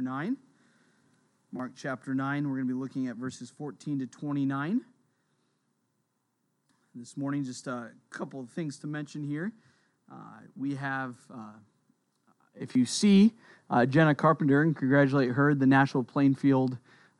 chapter 9. Mark chapter 9, we're going to be looking at verses 14 to 29. This morning, just a couple of things to mention here. Uh, we have, uh, if you see uh, Jenna Carpenter, and congratulate her, the Nashua Plainfield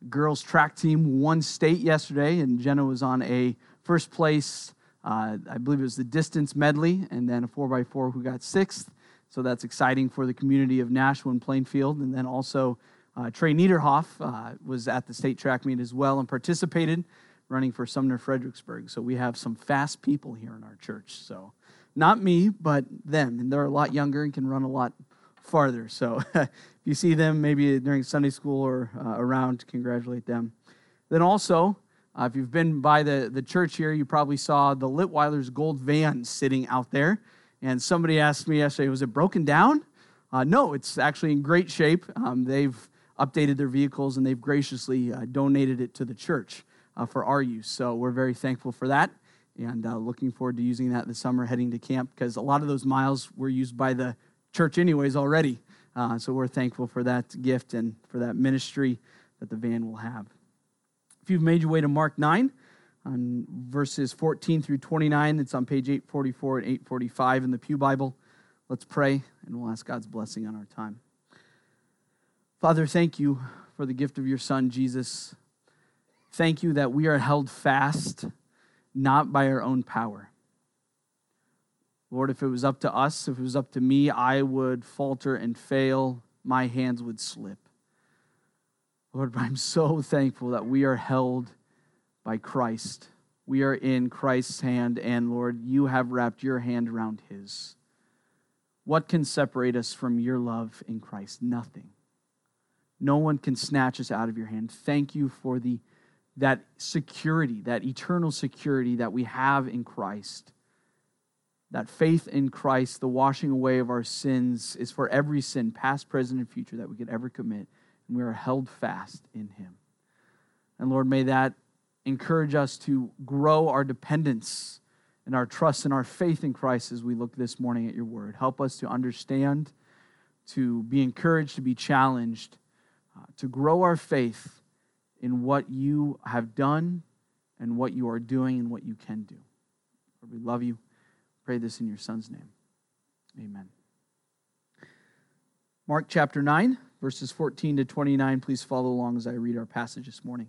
girls track team won state yesterday, and Jenna was on a first place, uh, I believe it was the distance medley, and then a 4x4 who got sixth. So that's exciting for the community of Nashua and Plainfield. And then also, uh, Trey Niederhoff uh, was at the state track meet as well and participated running for Sumner Fredericksburg. So we have some fast people here in our church. So not me, but them. And they're a lot younger and can run a lot farther. So if you see them maybe during Sunday school or uh, around, congratulate them. Then also, uh, if you've been by the, the church here, you probably saw the Litweiler's gold van sitting out there. And somebody asked me yesterday, was it broken down? Uh, no, it's actually in great shape. Um, they've updated their vehicles and they've graciously uh, donated it to the church uh, for our use. So we're very thankful for that and uh, looking forward to using that this summer heading to camp because a lot of those miles were used by the church, anyways, already. Uh, so we're thankful for that gift and for that ministry that the van will have. If you've made your way to Mark 9, on verses 14 through 29. It's on page 844 and 845 in the Pew Bible. Let's pray and we'll ask God's blessing on our time. Father, thank you for the gift of your Son, Jesus. Thank you that we are held fast not by our own power. Lord, if it was up to us, if it was up to me, I would falter and fail. My hands would slip. Lord, I'm so thankful that we are held by Christ. We are in Christ's hand, and Lord, you have wrapped your hand around his. What can separate us from your love in Christ? Nothing. No one can snatch us out of your hand. Thank you for the that security, that eternal security that we have in Christ. That faith in Christ, the washing away of our sins, is for every sin, past, present, and future, that we could ever commit. And we are held fast in Him. And Lord, may that encourage us to grow our dependence and our trust and our faith in Christ as we look this morning at your word. Help us to understand, to be encouraged, to be challenged, uh, to grow our faith in what you have done and what you are doing and what you can do. Lord, we love you. Pray this in your son's name. Amen. Mark chapter 9, verses 14 to 29. Please follow along as I read our passage this morning.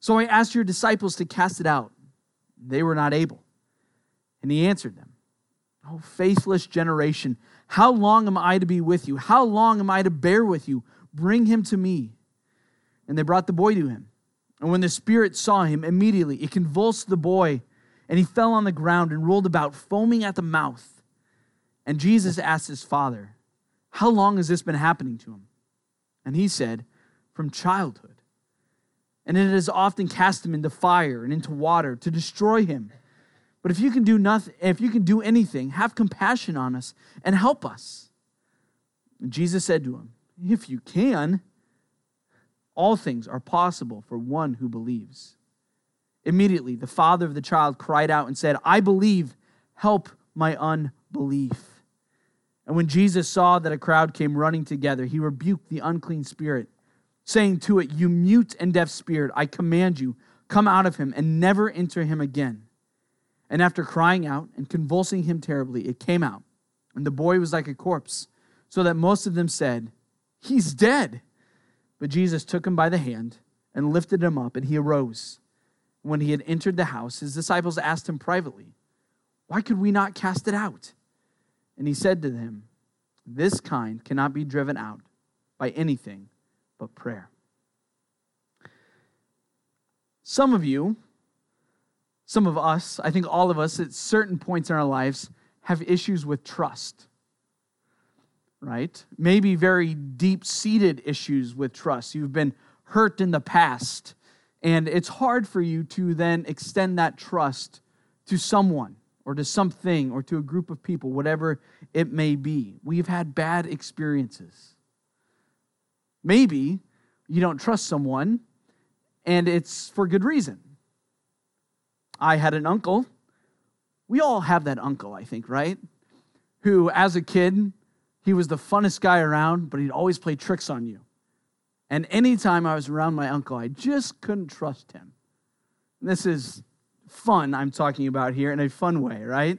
So I asked your disciples to cast it out. They were not able. And he answered them, Oh, faithless generation, how long am I to be with you? How long am I to bear with you? Bring him to me. And they brought the boy to him. And when the spirit saw him, immediately it convulsed the boy, and he fell on the ground and rolled about, foaming at the mouth. And Jesus asked his father, How long has this been happening to him? And he said, From childhood and it has often cast him into fire and into water to destroy him. But if you can do nothing, if you can do anything, have compassion on us and help us. And Jesus said to him, If you can, all things are possible for one who believes. Immediately, the father of the child cried out and said, I believe, help my unbelief. And when Jesus saw that a crowd came running together, he rebuked the unclean spirit saying to it, You mute and deaf spirit, I command you, come out of him and never enter him again. And after crying out and convulsing him terribly, it came out, and the boy was like a corpse, so that most of them said, He's dead. But Jesus took him by the hand and lifted him up, and he arose. When he had entered the house, his disciples asked him privately, Why could we not cast it out? And he said to them, This kind cannot be driven out by anything but prayer. Some of you, some of us, I think all of us at certain points in our lives, have issues with trust. right? Maybe very deep seated issues with trust. You've been hurt in the past, and it's hard for you to then extend that trust to someone or to something or to a group of people, whatever it may be. We've had bad experiences. Maybe you don't trust someone and it's for good reason. I had an uncle. We all have that uncle, I think, right? Who, as a kid, he was the funnest guy around, but he'd always play tricks on you. And anytime I was around my uncle, I just couldn't trust him. This is fun I'm talking about here in a fun way, right?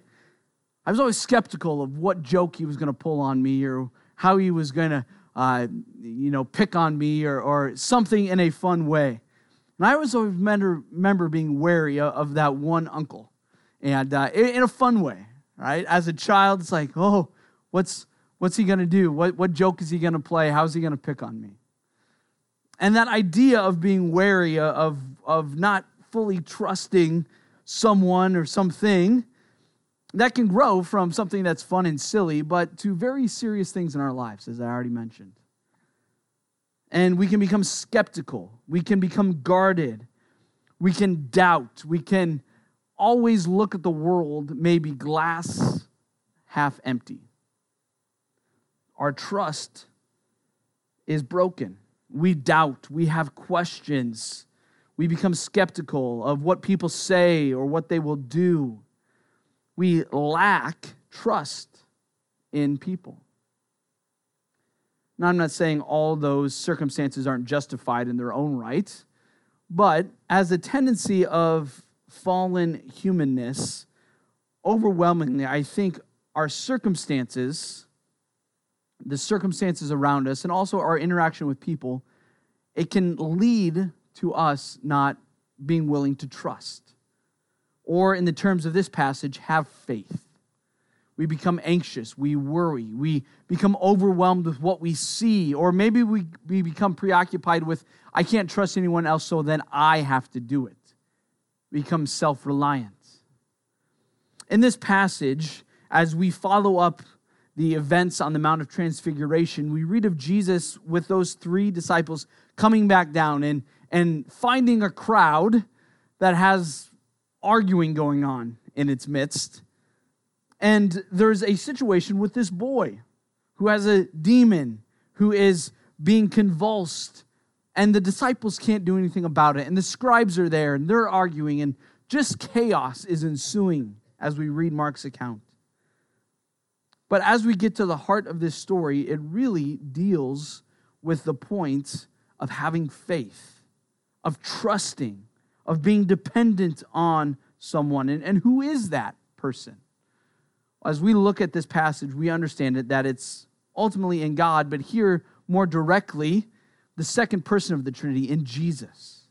I was always skeptical of what joke he was going to pull on me or how he was going to, uh, you know, pick on me or, or something in a fun way. And I always remember, being wary of that one uncle and uh, in a fun way, right? As a child, it's like, oh, what's, what's he going to do? What, what joke is he going to play? How's he going to pick on me? And that idea of being wary of, of not fully trusting someone or something that can grow from something that's fun and silly, but to very serious things in our lives, as I already mentioned. And we can become skeptical, we can become guarded, we can doubt, we can always look at the world maybe glass half empty. Our trust is broken. We doubt, we have questions we become skeptical of what people say or what they will do. We lack trust in people. Now, I'm not saying all those circumstances aren't justified in their own right, but as a tendency of fallen humanness, overwhelmingly, I think our circumstances, the circumstances around us, and also our interaction with people, it can lead to us not being willing to trust. Or, in the terms of this passage, have faith. We become anxious, we worry, we become overwhelmed with what we see, or maybe we, we become preoccupied with, I can't trust anyone else, so then I have to do it. We become self reliant. In this passage, as we follow up the events on the Mount of Transfiguration, we read of Jesus with those three disciples coming back down and, and finding a crowd that has arguing going on in its midst. And there's a situation with this boy who has a demon who is being convulsed, and the disciples can't do anything about it. And the scribes are there and they're arguing, and just chaos is ensuing as we read Mark's account. But as we get to the heart of this story, it really deals with the point of having faith of trusting, of being dependent on someone. And, and who is that person? As we look at this passage, we understand it that it's ultimately in God, but here more directly, the second person of the Trinity in Jesus.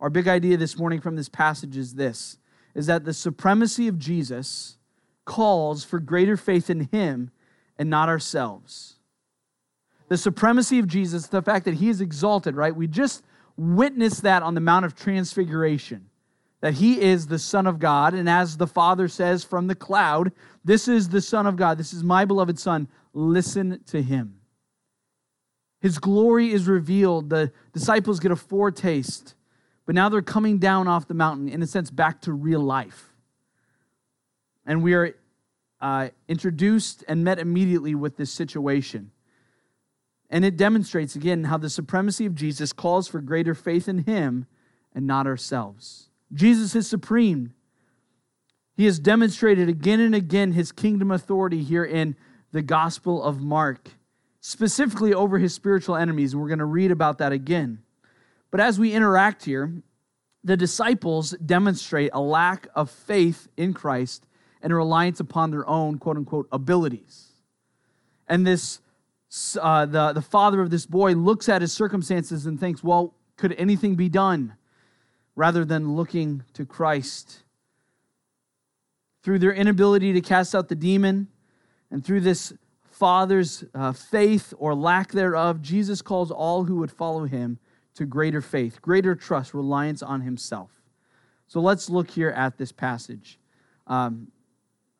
Our big idea this morning from this passage is this is that the supremacy of Jesus calls for greater faith in him and not ourselves the supremacy of Jesus, the fact that he is exalted, right? We just witnessed that on the Mount of Transfiguration, that he is the Son of God. And as the Father says from the cloud, this is the Son of God. This is my beloved Son. Listen to him. His glory is revealed. The disciples get a foretaste, but now they're coming down off the mountain, in a sense, back to real life. And we are uh, introduced and met immediately with this situation. And it demonstrates again how the supremacy of Jesus calls for greater faith in him and not ourselves. Jesus is supreme. He has demonstrated again and again his kingdom authority here in the Gospel of Mark, specifically over his spiritual enemies. We're going to read about that again. But as we interact here, the disciples demonstrate a lack of faith in Christ and a reliance upon their own quote unquote abilities. And this uh, the, the father of this boy looks at his circumstances and thinks, well, could anything be done? Rather than looking to Christ. Through their inability to cast out the demon and through this father's uh, faith or lack thereof, Jesus calls all who would follow him to greater faith, greater trust, reliance on himself. So let's look here at this passage. Um,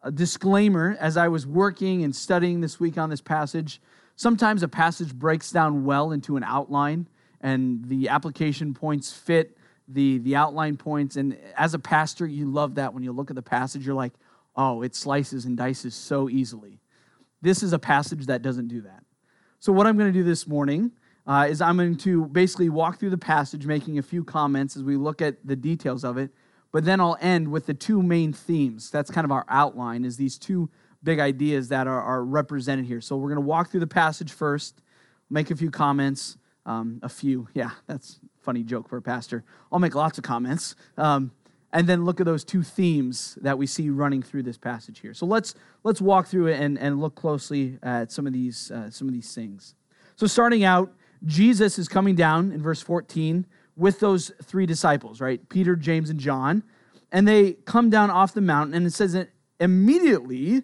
a disclaimer as I was working and studying this week on this passage. Sometimes a passage breaks down well into an outline, and the application points fit the, the outline points. And as a pastor, you love that when you look at the passage, you're like, oh, it slices and dices so easily. This is a passage that doesn't do that. So, what I'm going to do this morning uh, is I'm going to basically walk through the passage, making a few comments as we look at the details of it. But then I'll end with the two main themes. That's kind of our outline, is these two big ideas that are, are represented here. So we're going to walk through the passage first, make a few comments, um, a few. Yeah, that's funny joke for a pastor. I'll make lots of comments. Um, and then look at those two themes that we see running through this passage here. So let's let's walk through it and, and look closely at some of these uh, some of these things. So starting out, Jesus is coming down in verse 14 with those three disciples, right? Peter, James, and John. And they come down off the mountain, and it says that immediately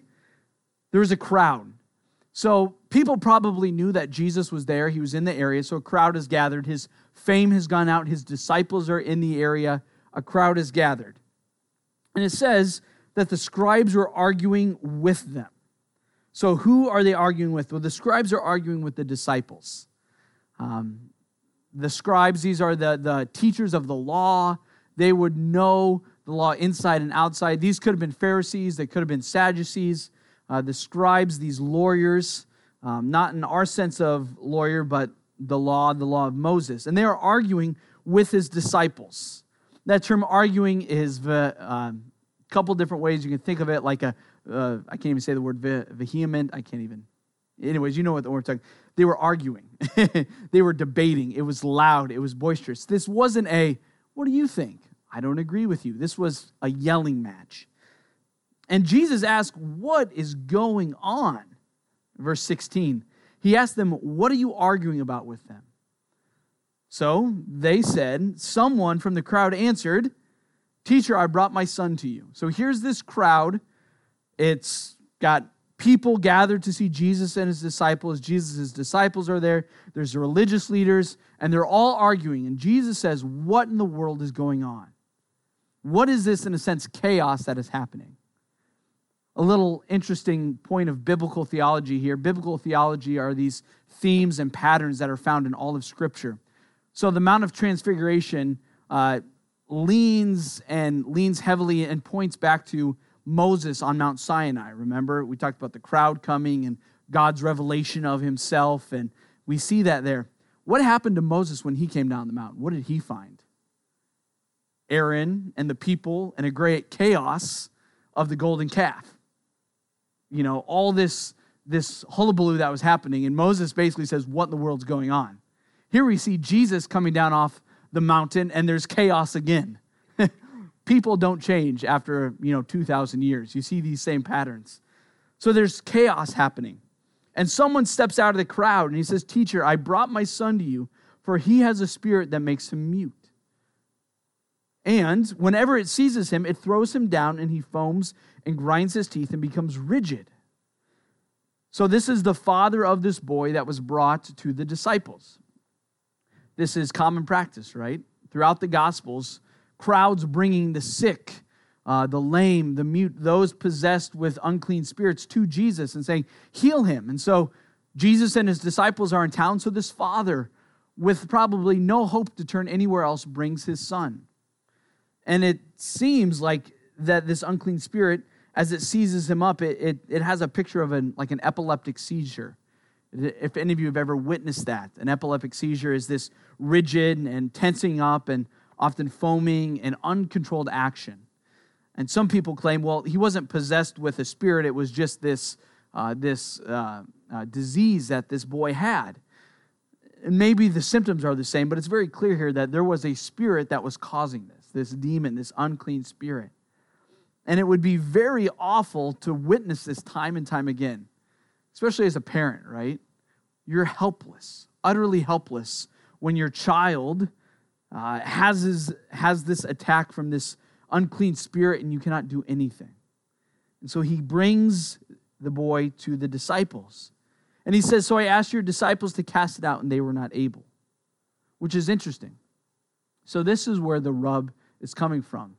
there was a crowd. So people probably knew that Jesus was there. He was in the area. So a crowd has gathered. His fame has gone out. His disciples are in the area. A crowd has gathered. And it says that the scribes were arguing with them. So who are they arguing with? Well, the scribes are arguing with the disciples. Um, the scribes, these are the, the teachers of the law. They would know the law inside and outside. These could have been Pharisees, they could have been Sadducees. Uh, the scribes, these lawyers, um, not in our sense of lawyer, but the law, the law of Moses. And they are arguing with his disciples. That term arguing is a um, couple different ways you can think of it, like a uh, I can't even say the word vehement. I can't even. Anyways, you know what word talking. They were arguing. they were debating. It was loud. It was boisterous. This wasn't a, what do you think? I don't agree with you. This was a yelling match. And Jesus asked, What is going on? Verse 16. He asked them, What are you arguing about with them? So they said, Someone from the crowd answered, Teacher, I brought my son to you. So here's this crowd. It's got people gathered to see Jesus and his disciples. Jesus' disciples are there. There's the religious leaders, and they're all arguing. And Jesus says, What in the world is going on? What is this, in a sense, chaos that is happening? A little interesting point of biblical theology here. Biblical theology are these themes and patterns that are found in all of Scripture. So the Mount of Transfiguration uh, leans and leans heavily and points back to Moses on Mount Sinai. Remember, we talked about the crowd coming and God's revelation of himself, and we see that there. What happened to Moses when he came down the mountain? What did he find? Aaron and the people and a great chaos of the golden calf. You know, all this, this hullabaloo that was happening, and Moses basically says, What in the world's going on? Here we see Jesus coming down off the mountain, and there's chaos again people don't change after, you know, 2,000 years. You see these same patterns. So there's chaos happening. And someone steps out of the crowd and he says, Teacher, I brought my son to you, for he has a spirit that makes him mute. And whenever it seizes him, it throws him down and he foams and grinds his teeth and becomes rigid. So, this is the father of this boy that was brought to the disciples. This is common practice, right? Throughout the Gospels, crowds bringing the sick, uh, the lame, the mute, those possessed with unclean spirits to Jesus and saying, Heal him. And so Jesus and his disciples are in town. So this father, with probably no hope to turn anywhere else, brings his son. And it seems like that this unclean spirit, as it seizes him up, it, it, it has a picture of an, like an epileptic seizure. If any of you have ever witnessed that, an epileptic seizure is this rigid and tensing up and often foaming and uncontrolled action. And some people claim, well, he wasn't possessed with a spirit, it was just this, uh, this uh, uh, disease that this boy had. And maybe the symptoms are the same, but it's very clear here that there was a spirit that was causing this, this demon, this unclean spirit. And it would be very awful to witness this time and time again, especially as a parent, right? You're helpless, utterly helpless when your child uh, has, his, has this attack from this unclean spirit, and you cannot do anything. And so he brings the boy to the disciples. And he says, So I asked your disciples to cast it out, and they were not able, which is interesting. So this is where the rub is coming from.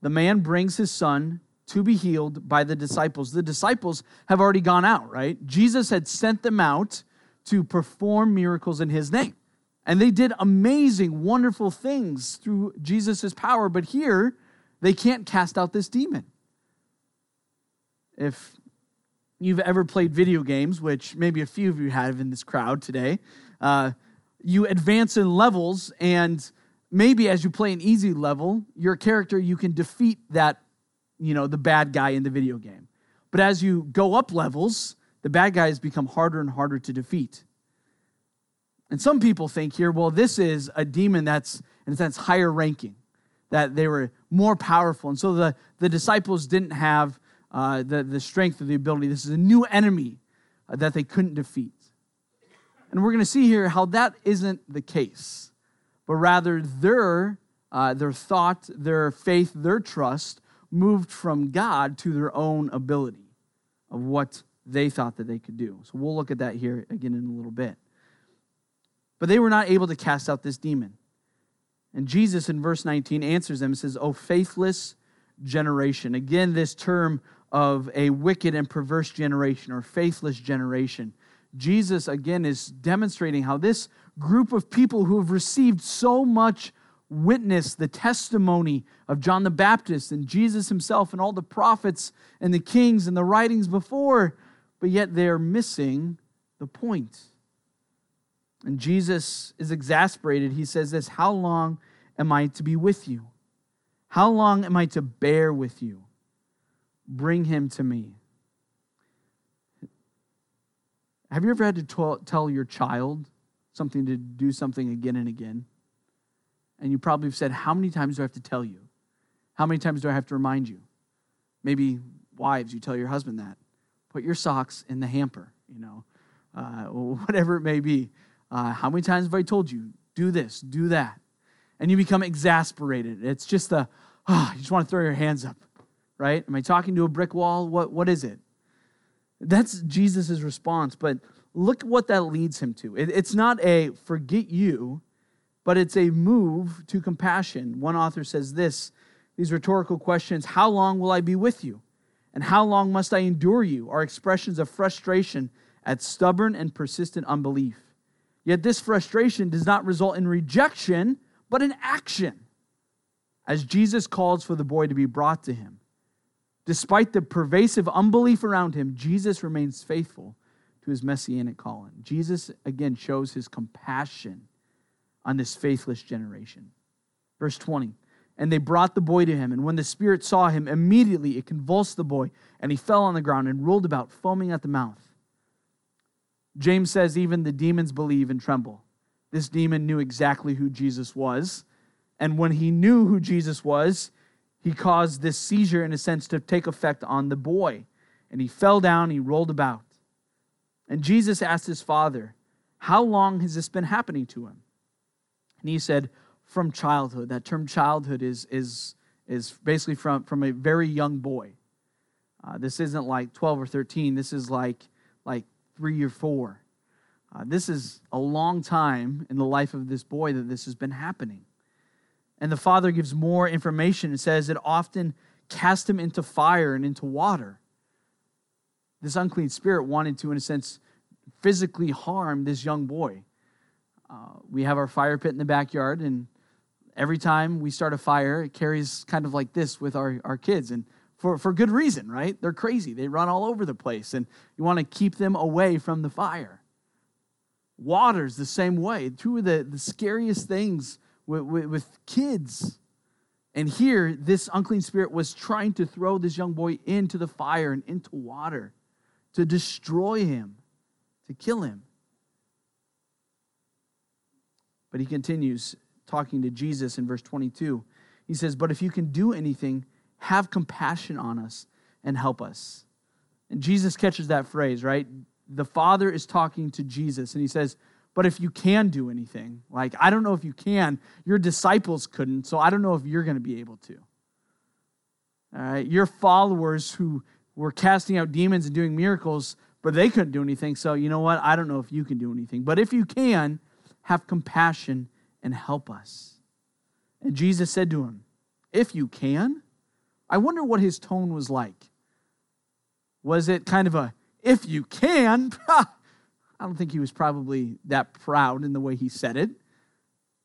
The man brings his son to be healed by the disciples. The disciples have already gone out, right? Jesus had sent them out to perform miracles in his name. And they did amazing, wonderful things through Jesus' power. But here, they can't cast out this demon. If you've ever played video games, which maybe a few of you have in this crowd today, uh, you advance in levels, and maybe as you play an easy level, your character, you can defeat that, you know, the bad guy in the video game. But as you go up levels, the bad guys become harder and harder to defeat. And some people think here, well, this is a demon that's, in a sense, higher ranking, that they were more powerful. And so the, the disciples didn't have uh, the, the strength or the ability. This is a new enemy uh, that they couldn't defeat. And we're going to see here how that isn't the case, but rather their, uh, their thought, their faith, their trust moved from God to their own ability of what they thought that they could do. So we'll look at that here again in a little bit. But they were not able to cast out this demon. And Jesus in verse 19 answers them and says, Oh, faithless generation. Again, this term of a wicked and perverse generation or faithless generation. Jesus, again, is demonstrating how this group of people who have received so much witness, the testimony of John the Baptist and Jesus himself and all the prophets and the kings and the writings before, but yet they are missing the point. And Jesus is exasperated. He says this How long am I to be with you? How long am I to bear with you? Bring him to me. Have you ever had to tell your child something to do something again and again? And you probably have said, How many times do I have to tell you? How many times do I have to remind you? Maybe wives, you tell your husband that. Put your socks in the hamper, you know, uh, whatever it may be. Uh, how many times have I told you, do this, do that? And you become exasperated. It's just the, oh, you just want to throw your hands up, right? Am I talking to a brick wall? What, what is it? That's Jesus' response. But look what that leads him to. It, it's not a forget you, but it's a move to compassion. One author says this these rhetorical questions How long will I be with you? And how long must I endure you? are expressions of frustration at stubborn and persistent unbelief. Yet this frustration does not result in rejection, but in action, as Jesus calls for the boy to be brought to him. Despite the pervasive unbelief around him, Jesus remains faithful to his messianic calling. Jesus, again, shows his compassion on this faithless generation. Verse 20 And they brought the boy to him, and when the Spirit saw him, immediately it convulsed the boy, and he fell on the ground and rolled about, foaming at the mouth. James says, Even the demons believe and tremble. This demon knew exactly who Jesus was. And when he knew who Jesus was, he caused this seizure, in a sense, to take effect on the boy. And he fell down, he rolled about. And Jesus asked his father, How long has this been happening to him? And he said, From childhood. That term childhood is, is, is basically from, from a very young boy. Uh, this isn't like 12 or 13. This is like, like three or four. Uh, this is a long time in the life of this boy that this has been happening. And the father gives more information and says it often cast him into fire and into water. This unclean spirit wanted to, in a sense, physically harm this young boy. Uh, we have our fire pit in the backyard, and every time we start a fire, it carries kind of like this with our, our kids. And for, for good reason, right? They're crazy. They run all over the place, and you want to keep them away from the fire. Water's the same way. Two of the, the scariest things with, with, with kids. And here, this unclean spirit was trying to throw this young boy into the fire and into water to destroy him, to kill him. But he continues talking to Jesus in verse 22. He says, But if you can do anything, have compassion on us and help us. And Jesus catches that phrase, right? The Father is talking to Jesus, and he says, but if you can do anything, like, I don't know if you can, your disciples couldn't, so I don't know if you're going to be able to. All right, your followers who were casting out demons and doing miracles, but they couldn't do anything, so you know what? I don't know if you can do anything. But if you can, have compassion and help us. And Jesus said to him, If you can, I wonder what his tone was like. Was it kind of a, if you can? I don't think he was probably that proud in the way he said it,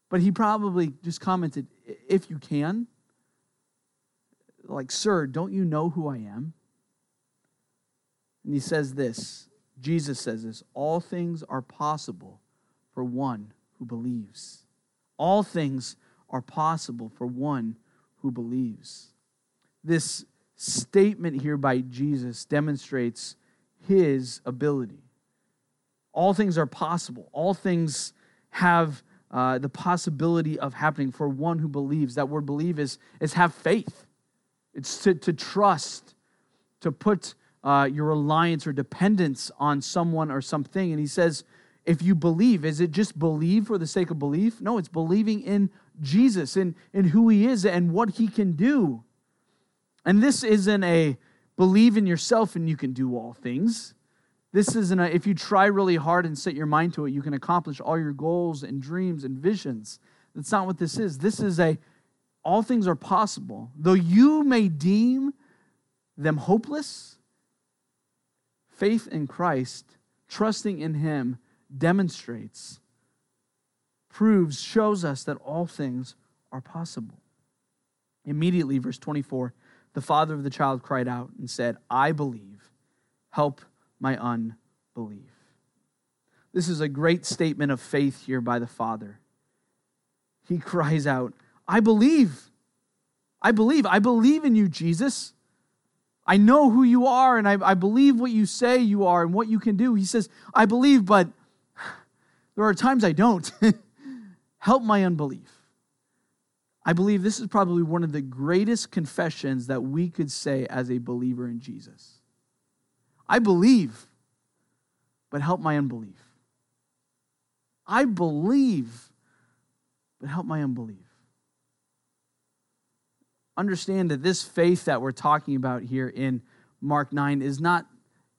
but he probably just commented, if you can. Like, sir, don't you know who I am? And he says this Jesus says this all things are possible for one who believes. All things are possible for one who believes. This statement here by Jesus demonstrates his ability. All things are possible, all things have uh, the possibility of happening for one who believes. That word believe is, is have faith, it's to, to trust, to put uh, your reliance or dependence on someone or something. And he says, if you believe, is it just believe for the sake of belief? No, it's believing in Jesus and in, in who he is and what he can do. And this isn't a believe in yourself and you can do all things. This isn't a, if you try really hard and set your mind to it, you can accomplish all your goals and dreams and visions. That's not what this is. This is a, all things are possible. Though you may deem them hopeless, faith in Christ, trusting in Him, demonstrates, proves, shows us that all things are possible. Immediately, verse 24, the father of the child cried out and said, I believe, help my unbelief. This is a great statement of faith here by the father. He cries out, I believe. I believe. I believe in you, Jesus. I know who you are and I, I believe what you say you are and what you can do. He says, I believe, but there are times I don't. Help my unbelief. I believe this is probably one of the greatest confessions that we could say as a believer in Jesus. I believe, but help my unbelief. I believe, but help my unbelief understand that this faith that we're talking about here in Mark 9 is not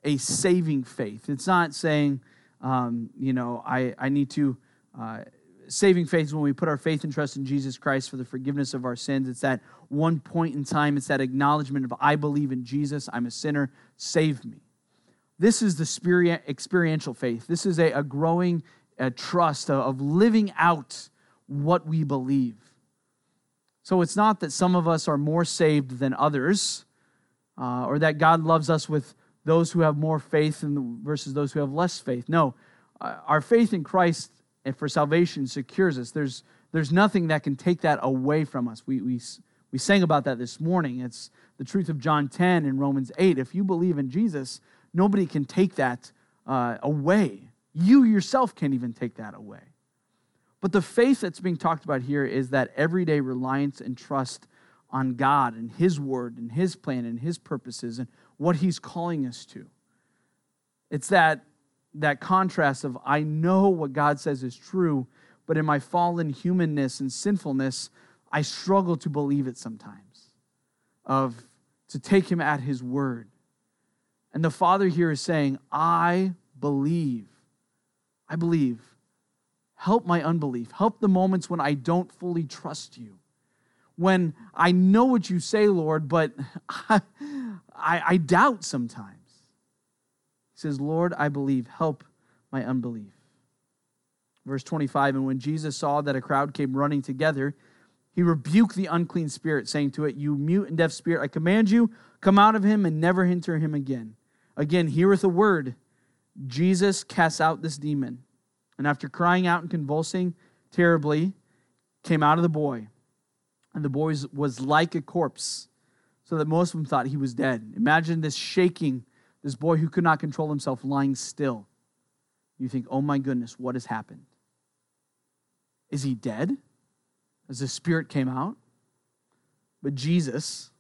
a saving faith. It's not saying, um, you know, I, I need to. Uh, saving faith is when we put our faith and trust in Jesus Christ for the forgiveness of our sins. It's that one point in time, it's that acknowledgement of, I believe in Jesus, I'm a sinner, save me. This is the experiential faith. This is a, a growing a trust of, of living out what we believe. So it's not that some of us are more saved than others, uh, or that God loves us with those who have more faith versus those who have less faith. No, uh, our faith in Christ and for salvation secures us. There's, there's nothing that can take that away from us. We, we, we sang about that this morning. It's the truth of John 10 and Romans 8. If you believe in Jesus, nobody can take that uh, away. You yourself can't even take that away. But the faith that's being talked about here is that everyday reliance and trust on God and His word and His plan and His purposes and what He's calling us to. It's that, that contrast of I know what God says is true, but in my fallen humanness and sinfulness, I struggle to believe it sometimes, of to take Him at His word. And the Father here is saying, I believe. I believe Help my unbelief. Help the moments when I don't fully trust you. When I know what you say, Lord, but I, I, I doubt sometimes. He says, Lord, I believe. Help my unbelief. Verse 25 And when Jesus saw that a crowd came running together, he rebuked the unclean spirit, saying to it, You mute and deaf spirit, I command you, come out of him and never enter him again. Again, heareth a word. Jesus casts out this demon and after crying out and convulsing terribly, came out of the boy. And the boy was like a corpse, so that most of them thought he was dead. Imagine this shaking, this boy who could not control himself lying still. You think, oh my goodness, what has happened? Is he dead? As the spirit came out? But Jesus,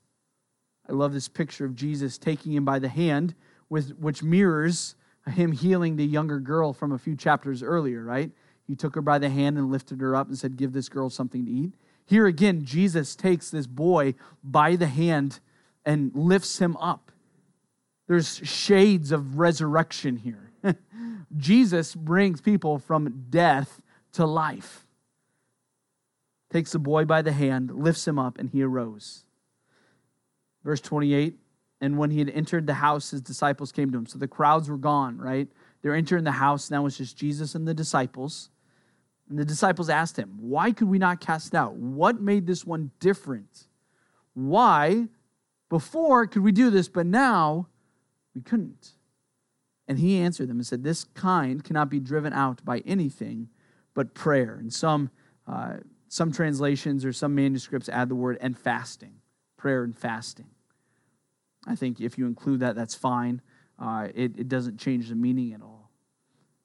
I love this picture of Jesus taking him by the hand, with, which mirrors him healing the younger girl from a few chapters earlier, right? He took her by the hand and lifted her up and said, Give this girl something to eat. Here again, Jesus takes this boy by the hand and lifts him up. There's shades of resurrection here. Jesus brings people from death to life. Takes the boy by the hand, lifts him up, and he arose. Verse 28 And when he had entered the house, his disciples came to him. So the crowds were gone, right? They're entering the house. Now it's just Jesus and the disciples. And the disciples asked him, Why could we not cast out? What made this one different? Why, before, could we do this, but now we couldn't? And he answered them and said, This kind cannot be driven out by anything but prayer. And some, uh, some translations or some manuscripts add the word and fasting, prayer and fasting. I think if you include that, that's fine. Uh, it, it doesn't change the meaning at all.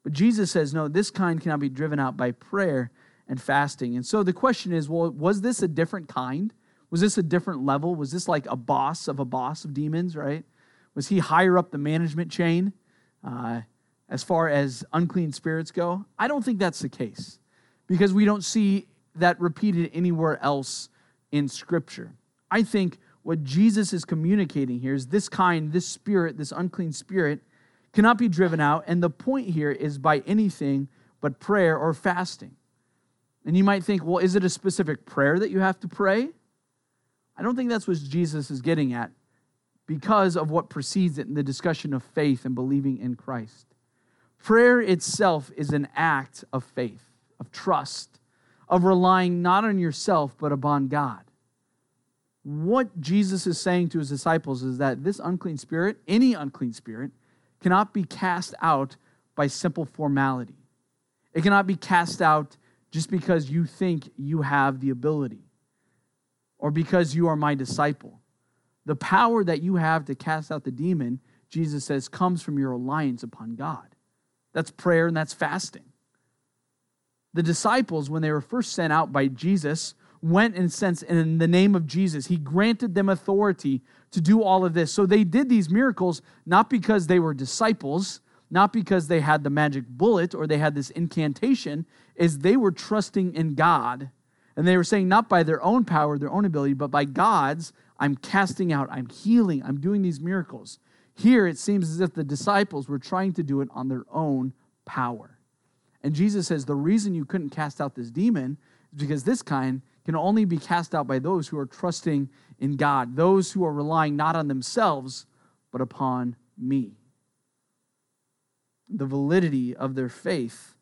But Jesus says, no, this kind cannot be driven out by prayer and fasting. And so the question is, well, was this a different kind? Was this a different level? Was this like a boss of a boss of demons, right? Was he higher up the management chain uh, as far as unclean spirits go? I don't think that's the case because we don't see that repeated anywhere else in Scripture. I think what Jesus is communicating here is this kind, this spirit, this unclean spirit cannot be driven out. And the point here is by anything but prayer or fasting. And you might think, well, is it a specific prayer that you have to pray? I don't think that's what Jesus is getting at because of what precedes it in the discussion of faith and believing in Christ. Prayer itself is an act of faith, of trust, of relying not on yourself, but upon God. What Jesus is saying to his disciples is that this unclean spirit, any unclean spirit, cannot be cast out by simple formality. It cannot be cast out just because you think you have the ability or because you are my disciple. The power that you have to cast out the demon, Jesus says, comes from your reliance upon God. That's prayer and that's fasting. The disciples, when they were first sent out by Jesus, went and sent in the name of Jesus. He granted them authority to do all of this. So they did these miracles not because they were disciples, not because they had the magic bullet or they had this incantation, is they were trusting in God. And they were saying, not by their own power, their own ability, but by God's, I'm casting out, I'm healing, I'm doing these miracles. Here it seems as if the disciples were trying to do it on their own power. And Jesus says the reason you couldn't cast out this demon is because this kind can only be cast out by those who are trusting in God, those who are relying not on themselves, but upon me. The validity of their faith,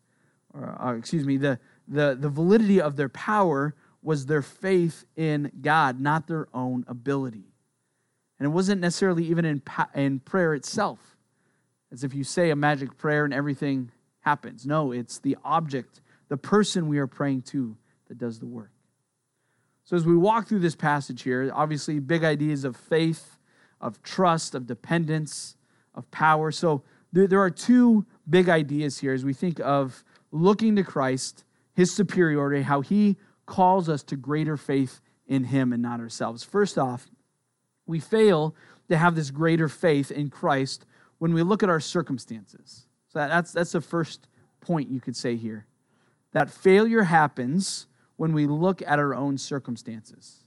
or uh, excuse me, the, the, the validity of their power was their faith in God, not their own ability. And it wasn't necessarily even in, in prayer itself, as if you say a magic prayer and everything happens. No, it's the object, the person we are praying to, that does the work. So, as we walk through this passage here, obviously, big ideas of faith, of trust, of dependence, of power. So, there, are two big ideas here as we think of looking to Christ, his superiority, how he calls us to greater faith in Him and not ourselves. First off, we fail to have this greater faith in Christ when we look at our circumstances. So that's, that's the first point you could say here. That failure happens when we look at our own circumstances.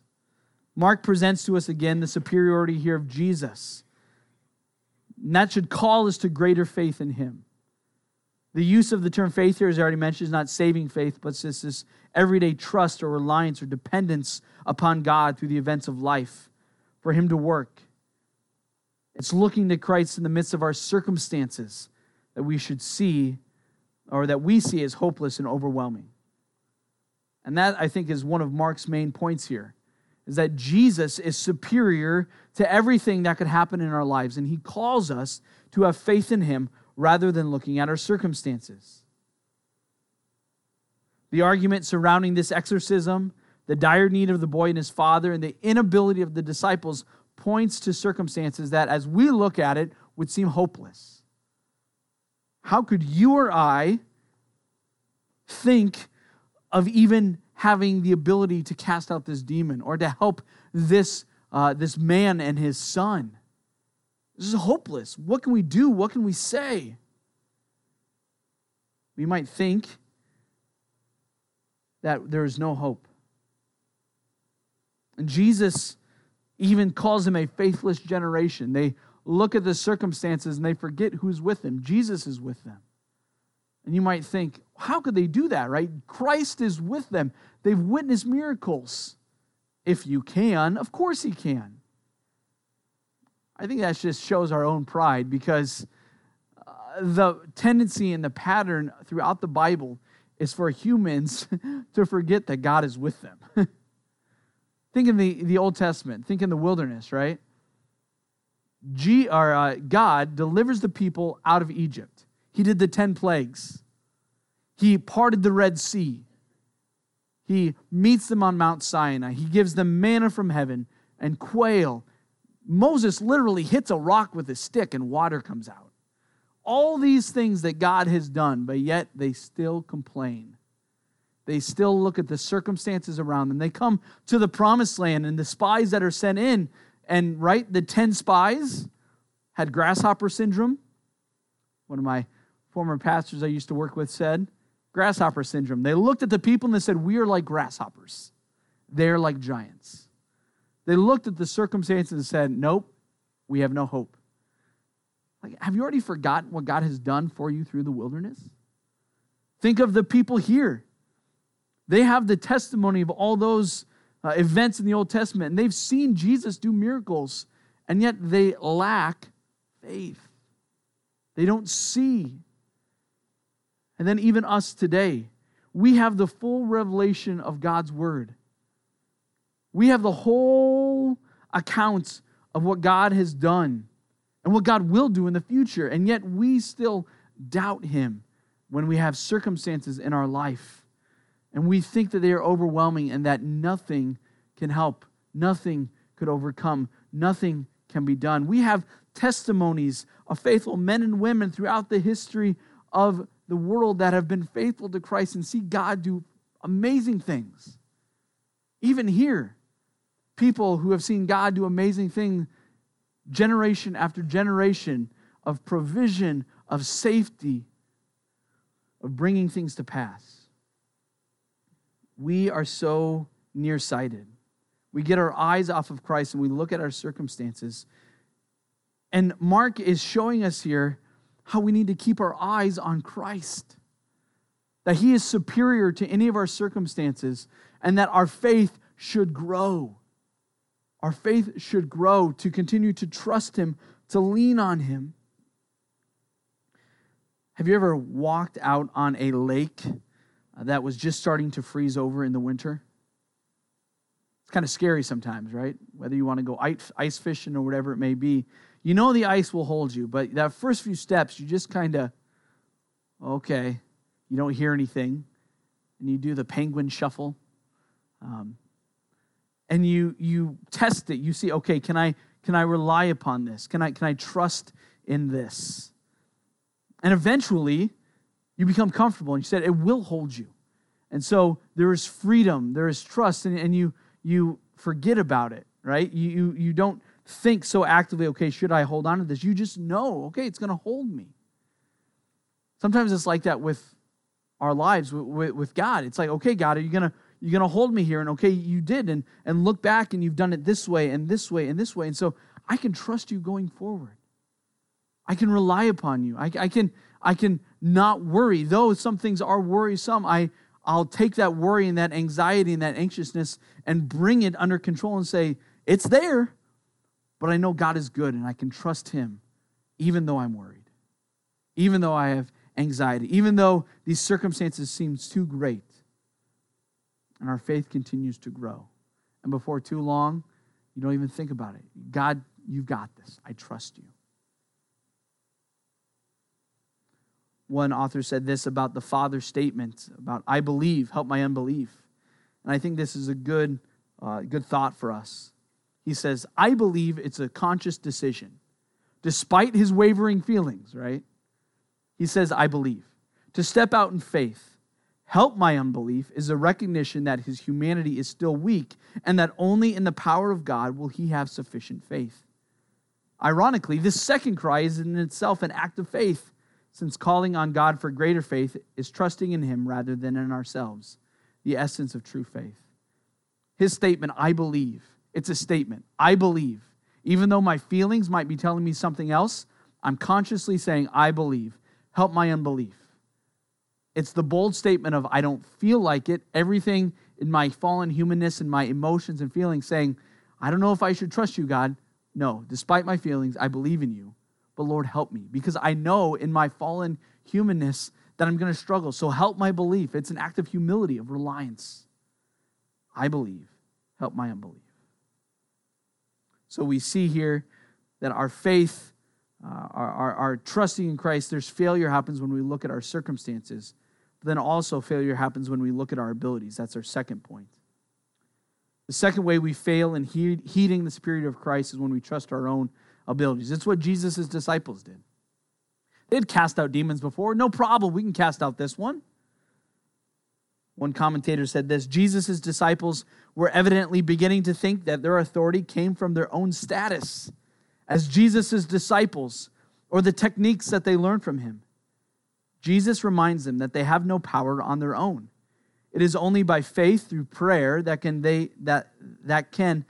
Mark presents to us again the superiority here of Jesus. And that should call us to greater faith in Him. The use of the term faith here, as I already mentioned, is not saving faith, but it's this, this everyday trust or reliance or dependence upon God through the events of life for Him to work. It's looking to Christ in the midst of our circumstances that we should see or that we see as hopeless and overwhelming. And that, I think, is one of Mark's main points here is that Jesus is superior to everything that could happen in our lives. And he calls us to have faith in him rather than looking at our circumstances. The argument surrounding this exorcism, the dire need of the boy and his father, and the inability of the disciples points to circumstances that, as we look at it, would seem hopeless. How could you or I think of even having the ability to cast out this demon or to help this, uh, this man and his son? This is hopeless. What can we do? What can we say? We might think that there is no hope. And Jesus even calls him a faithless generation. They look at the circumstances and they forget who's with them. Jesus is with them. And you might think, how could they do that, right? Christ is with them. They've witnessed miracles. If you can, of course he can. I think that just shows our own pride because uh, the tendency and the pattern throughout the Bible is for humans to forget that God is with them. think in the, the Old Testament, think in the wilderness, right? G, or, uh, God delivers the people out of Egypt. He did the 10 plagues. He parted the Red Sea. He meets them on Mount Sinai. He gives them manna from heaven and quail. Moses literally hits a rock with a stick and water comes out. All these things that God has done, but yet they still complain. They still look at the circumstances around them. They come to the promised land and the spies that are sent in, and right, the 10 spies had grasshopper syndrome. One of my former pastors I used to work with said, grasshopper syndrome. They looked at the people and they said, We are like grasshoppers. They're like giants. They looked at the circumstances and said, Nope, we have no hope. Like, have you already forgotten what God has done for you through the wilderness? Think of the people here. They have the testimony of all those uh, events in the Old Testament, and they've seen Jesus do miracles, and yet they lack faith. They don't see and then, even us today, we have the full revelation of God's word. We have the whole account of what God has done and what God will do in the future. And yet, we still doubt Him when we have circumstances in our life. And we think that they are overwhelming and that nothing can help, nothing could overcome, nothing can be done. We have testimonies of faithful men and women throughout the history of the world that have been faithful to Christ and see God do amazing things. Even here, people who have seen God do amazing things generation after generation of provision, of safety, of bringing things to pass. We are so nearsighted. We get our eyes off of Christ and we look at our circumstances. And Mark is showing us here how we need to keep our eyes on Christ. That He is superior to any of our circumstances, and that our faith should grow. Our faith should grow to continue to trust Him, to lean on Him. Have you ever walked out on a lake uh, that was just starting to freeze over in the winter? It's kind of scary sometimes, right? Whether you want to go ice fishing or whatever it may be, you know the ice will hold you, but that first few steps, you just kind of, okay, you don't hear anything, and you do the penguin shuffle, um, and you you test it. You see, okay, can I can I rely upon this? Can I can I trust in this? And eventually, you become comfortable, and you said it will hold you, and so there is freedom, there is trust, and, and you you forget about it, right? You you you don't think so actively, okay, should I hold on to this? You just know, okay, it's going to hold me. Sometimes it's like that with our lives, with, with God. It's like, okay, God, are you going to you're going to hold me here? And okay you did. And and look back and you've done it this way and this way and this way. And so i can trust you going forward. I can rely upon you. I, I can i can not worry. Though some things are worrisome i i'll take that worry and that anxiety and that anxiousness and bring it under control and say it's there but I know God is good and I can trust Him even though I'm worried, even though I have anxiety, even though these circumstances seem too great. And our faith continues to grow. And before too long, you don't even think about it. God, you've got this. I trust you. One author said this about the Father's statement about, I believe, help my unbelief. And I think this is a good, uh, good thought for us. He says, I believe it's a conscious decision, despite his wavering feelings, right? He says, I believe. To step out in faith, help my unbelief, is a recognition that his humanity is still weak and that only in the power of God will he have sufficient faith. Ironically, this second cry is in itself an act of faith, since calling on God for greater faith is trusting in him rather than in ourselves, the essence of true faith. His statement, I believe, it's a statement. I believe. Even though my feelings might be telling me something else, I'm consciously saying, I believe. Help my unbelief. It's the bold statement of, I don't feel like it. Everything in my fallen humanness and my emotions and feelings saying, I don't know if I should trust you, God, No, despite my feelings, I believe in you. But Lord, help me because I know in my fallen humanness that I'm going to struggle. So help my belief. It's an act of humility, of reliance. I believe. Help my unbelief. So we see here that our faith, uh, our, our, our trusting in Christ, there's failure happens when we look at our circumstances. But then also failure happens when we look at our abilities. That's our second point. The second way we fail in heeding the Spirit of Christ is when we trust our own abilities. It's what Jesus' disciples did. They'd cast out demons before. No problem. We can cast out this one. One commentator said this Jesus' disciples were evidently beginning to think that their authority came from their own status as Jesus' disciples or the techniques that they learned from him. Jesus reminds them that they have no power on their own. It is only by faith through prayer that can they that that can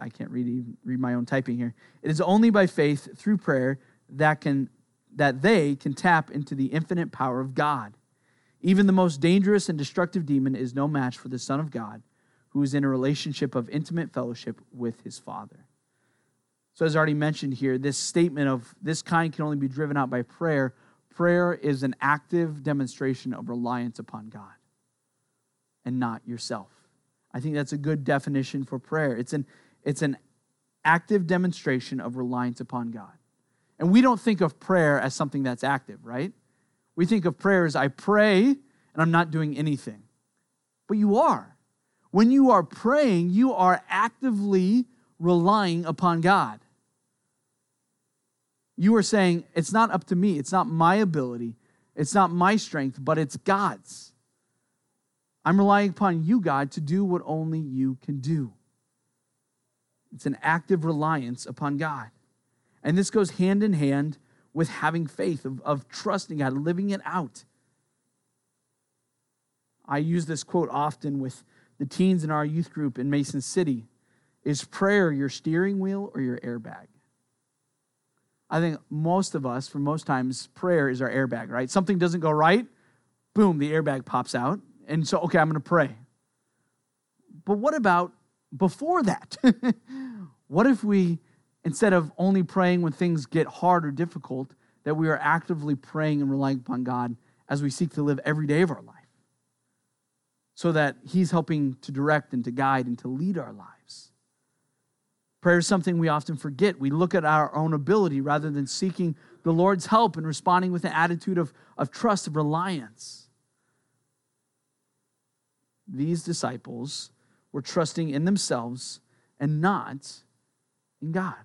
I can't read read my own typing here. It is only by faith through prayer that can that they can tap into the infinite power of God. Even the most dangerous and destructive demon is no match for the Son of God, who is in a relationship of intimate fellowship with his Father. So, as already mentioned here, this statement of this kind can only be driven out by prayer. Prayer is an active demonstration of reliance upon God and not yourself. I think that's a good definition for prayer. It's an, it's an active demonstration of reliance upon God. And we don't think of prayer as something that's active, right? We think of prayer as I pray and I'm not doing anything. But you are. When you are praying, you are actively relying upon God. You are saying, it's not up to me, it's not my ability, it's not my strength, but it's God's. I'm relying upon you, God, to do what only you can do. It's an active reliance upon God. And this goes hand in hand with having faith, of, of trusting God, living it out. I use this quote often with the teens in our youth group in Mason City Is prayer your steering wheel or your airbag? I think most of us, for most times, prayer is our airbag, right? Something doesn't go right, boom, the airbag pops out. And so, okay, I'm going to pray. But what about before that? what if we, instead of only praying when things get hard or difficult, that we are actively praying and relying upon God as we seek to live every day of our life? So that He's helping to direct and to guide and to lead our lives. Prayer is something we often forget. We look at our own ability rather than seeking the Lord's help and responding with an attitude of, of trust, of reliance these disciples were trusting in themselves and not in God.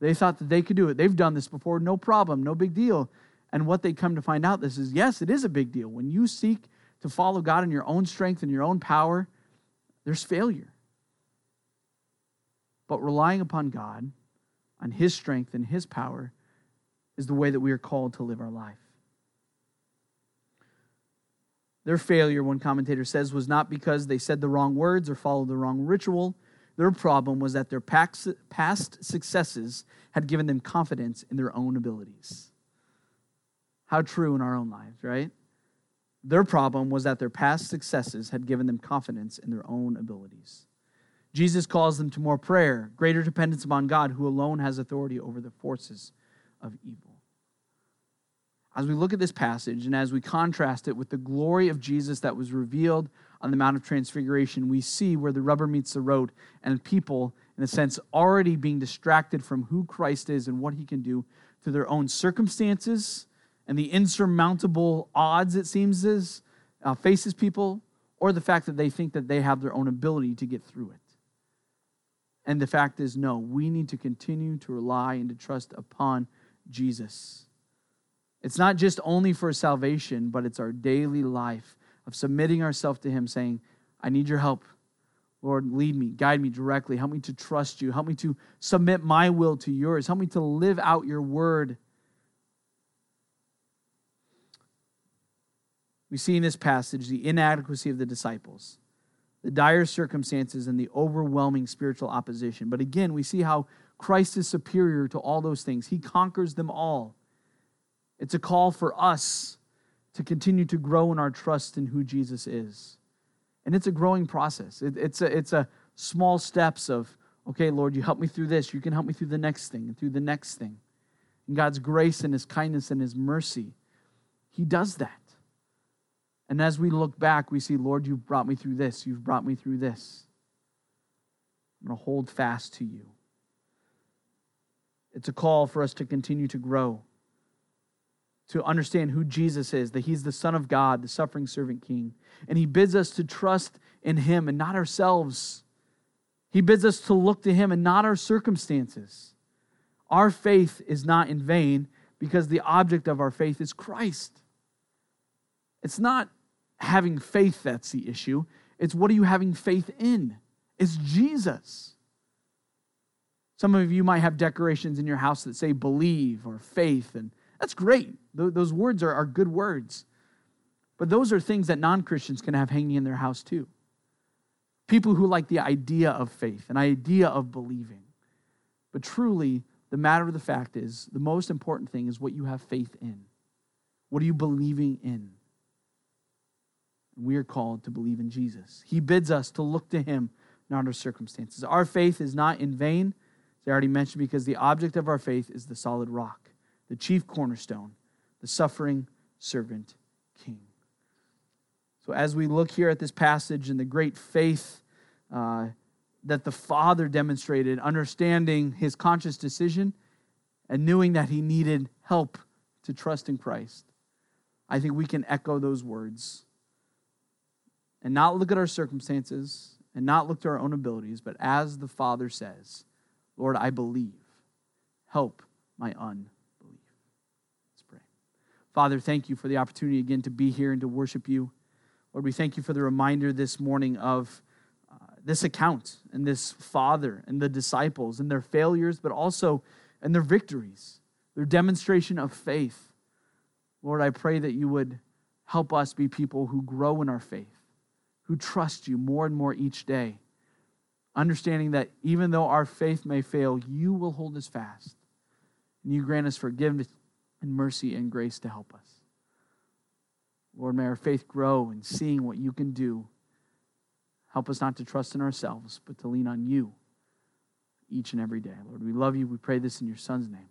They thought that they could do it. They've done this before, no problem, no big deal. And what they come to find out this is yes, it is a big deal. When you seek to follow God in your own strength and your own power, there's failure. But relying upon God, on His strength and His power, is the way that we are called to live our life. Their failure, one commentator says, was not because they said the wrong words or followed the wrong ritual. Their problem was that their past successes had given them confidence in their own abilities. How true in our own lives, right? Their problem was that their past successes had given them confidence in their own abilities. Jesus calls them to more prayer, greater dependence upon God, who alone has authority over the forces of evil as we look at this passage and as we contrast it with the glory of Jesus that was revealed on the Mount of Transfiguration, we see where the rubber meets the road and people, in a sense, already being distracted from who Christ is and what he can do through their own circumstances and the insurmountable odds, it seems, is, uh, faces people, or the fact that they think that they have their own ability to get through it. And the fact is, no, we need to continue to rely and to trust upon Jesus. It's not just only for salvation, but it's our daily life of submitting ourselves to Him, saying, I need your help. Lord, lead me, guide me directly. Help me to trust you. Help me to submit my will to yours. Help me to live out your word. We see in this passage the inadequacy of the disciples, the dire circumstances, and the overwhelming spiritual opposition. But again, we see how Christ is superior to all those things. He conquers them all. It's a call for us to continue to grow in our trust in who Jesus is. And it's a growing process. It, it's, a, it's a small steps of, Okay, Lord, you help me through this. You can help me through the next thing and through the next thing. In God's grace and His kindness and His mercy, He does that. And as we look back, we see, Lord, you've brought me through this. You've brought me through this. I'm going to hold fast to you. It's a call for us to continue to grow, to understand who Jesus is, that He's the Son of God, the suffering servant King. And He bids us to trust in Him and not ourselves. He bids us to look to Him and not our circumstances. Our faith is not in vain because the object of our faith is Christ. It's not having faith that's the issue, it's what are you having faith in? It's Jesus. Some of you might have decorations in your house that say believe or faith, and that's great. Those words are, are good words. But those are things that non Christians can have hanging in their house too. People who like the idea of faith, an idea of believing. But truly, the matter of the fact is the most important thing is what you have faith in. What are you believing in? We are called to believe in Jesus. He bids us to look to him, not our circumstances. Our faith is not in vain, as I already mentioned, because the object of our faith is the solid rock, the chief cornerstone, the suffering servant king. So, as we look here at this passage and the great faith uh, that the Father demonstrated, understanding his conscious decision and knowing that he needed help to trust in Christ, I think we can echo those words and not look at our circumstances and not look to our own abilities, but as the Father says, Lord, I believe. Help my unbelief. Father, thank you for the opportunity again to be here and to worship you. Lord, we thank you for the reminder this morning of uh, this account and this Father and the disciples and their failures, but also and their victories, their demonstration of faith. Lord, I pray that you would help us be people who grow in our faith who trust you more and more each day, understanding that even though our faith may fail, you will hold us fast. And you grant us forgiveness and mercy and grace to help us. Lord, may our faith grow in seeing what you can do. Help us not to trust in ourselves, but to lean on you each and every day. Lord, we love you. We pray this in your Son's name.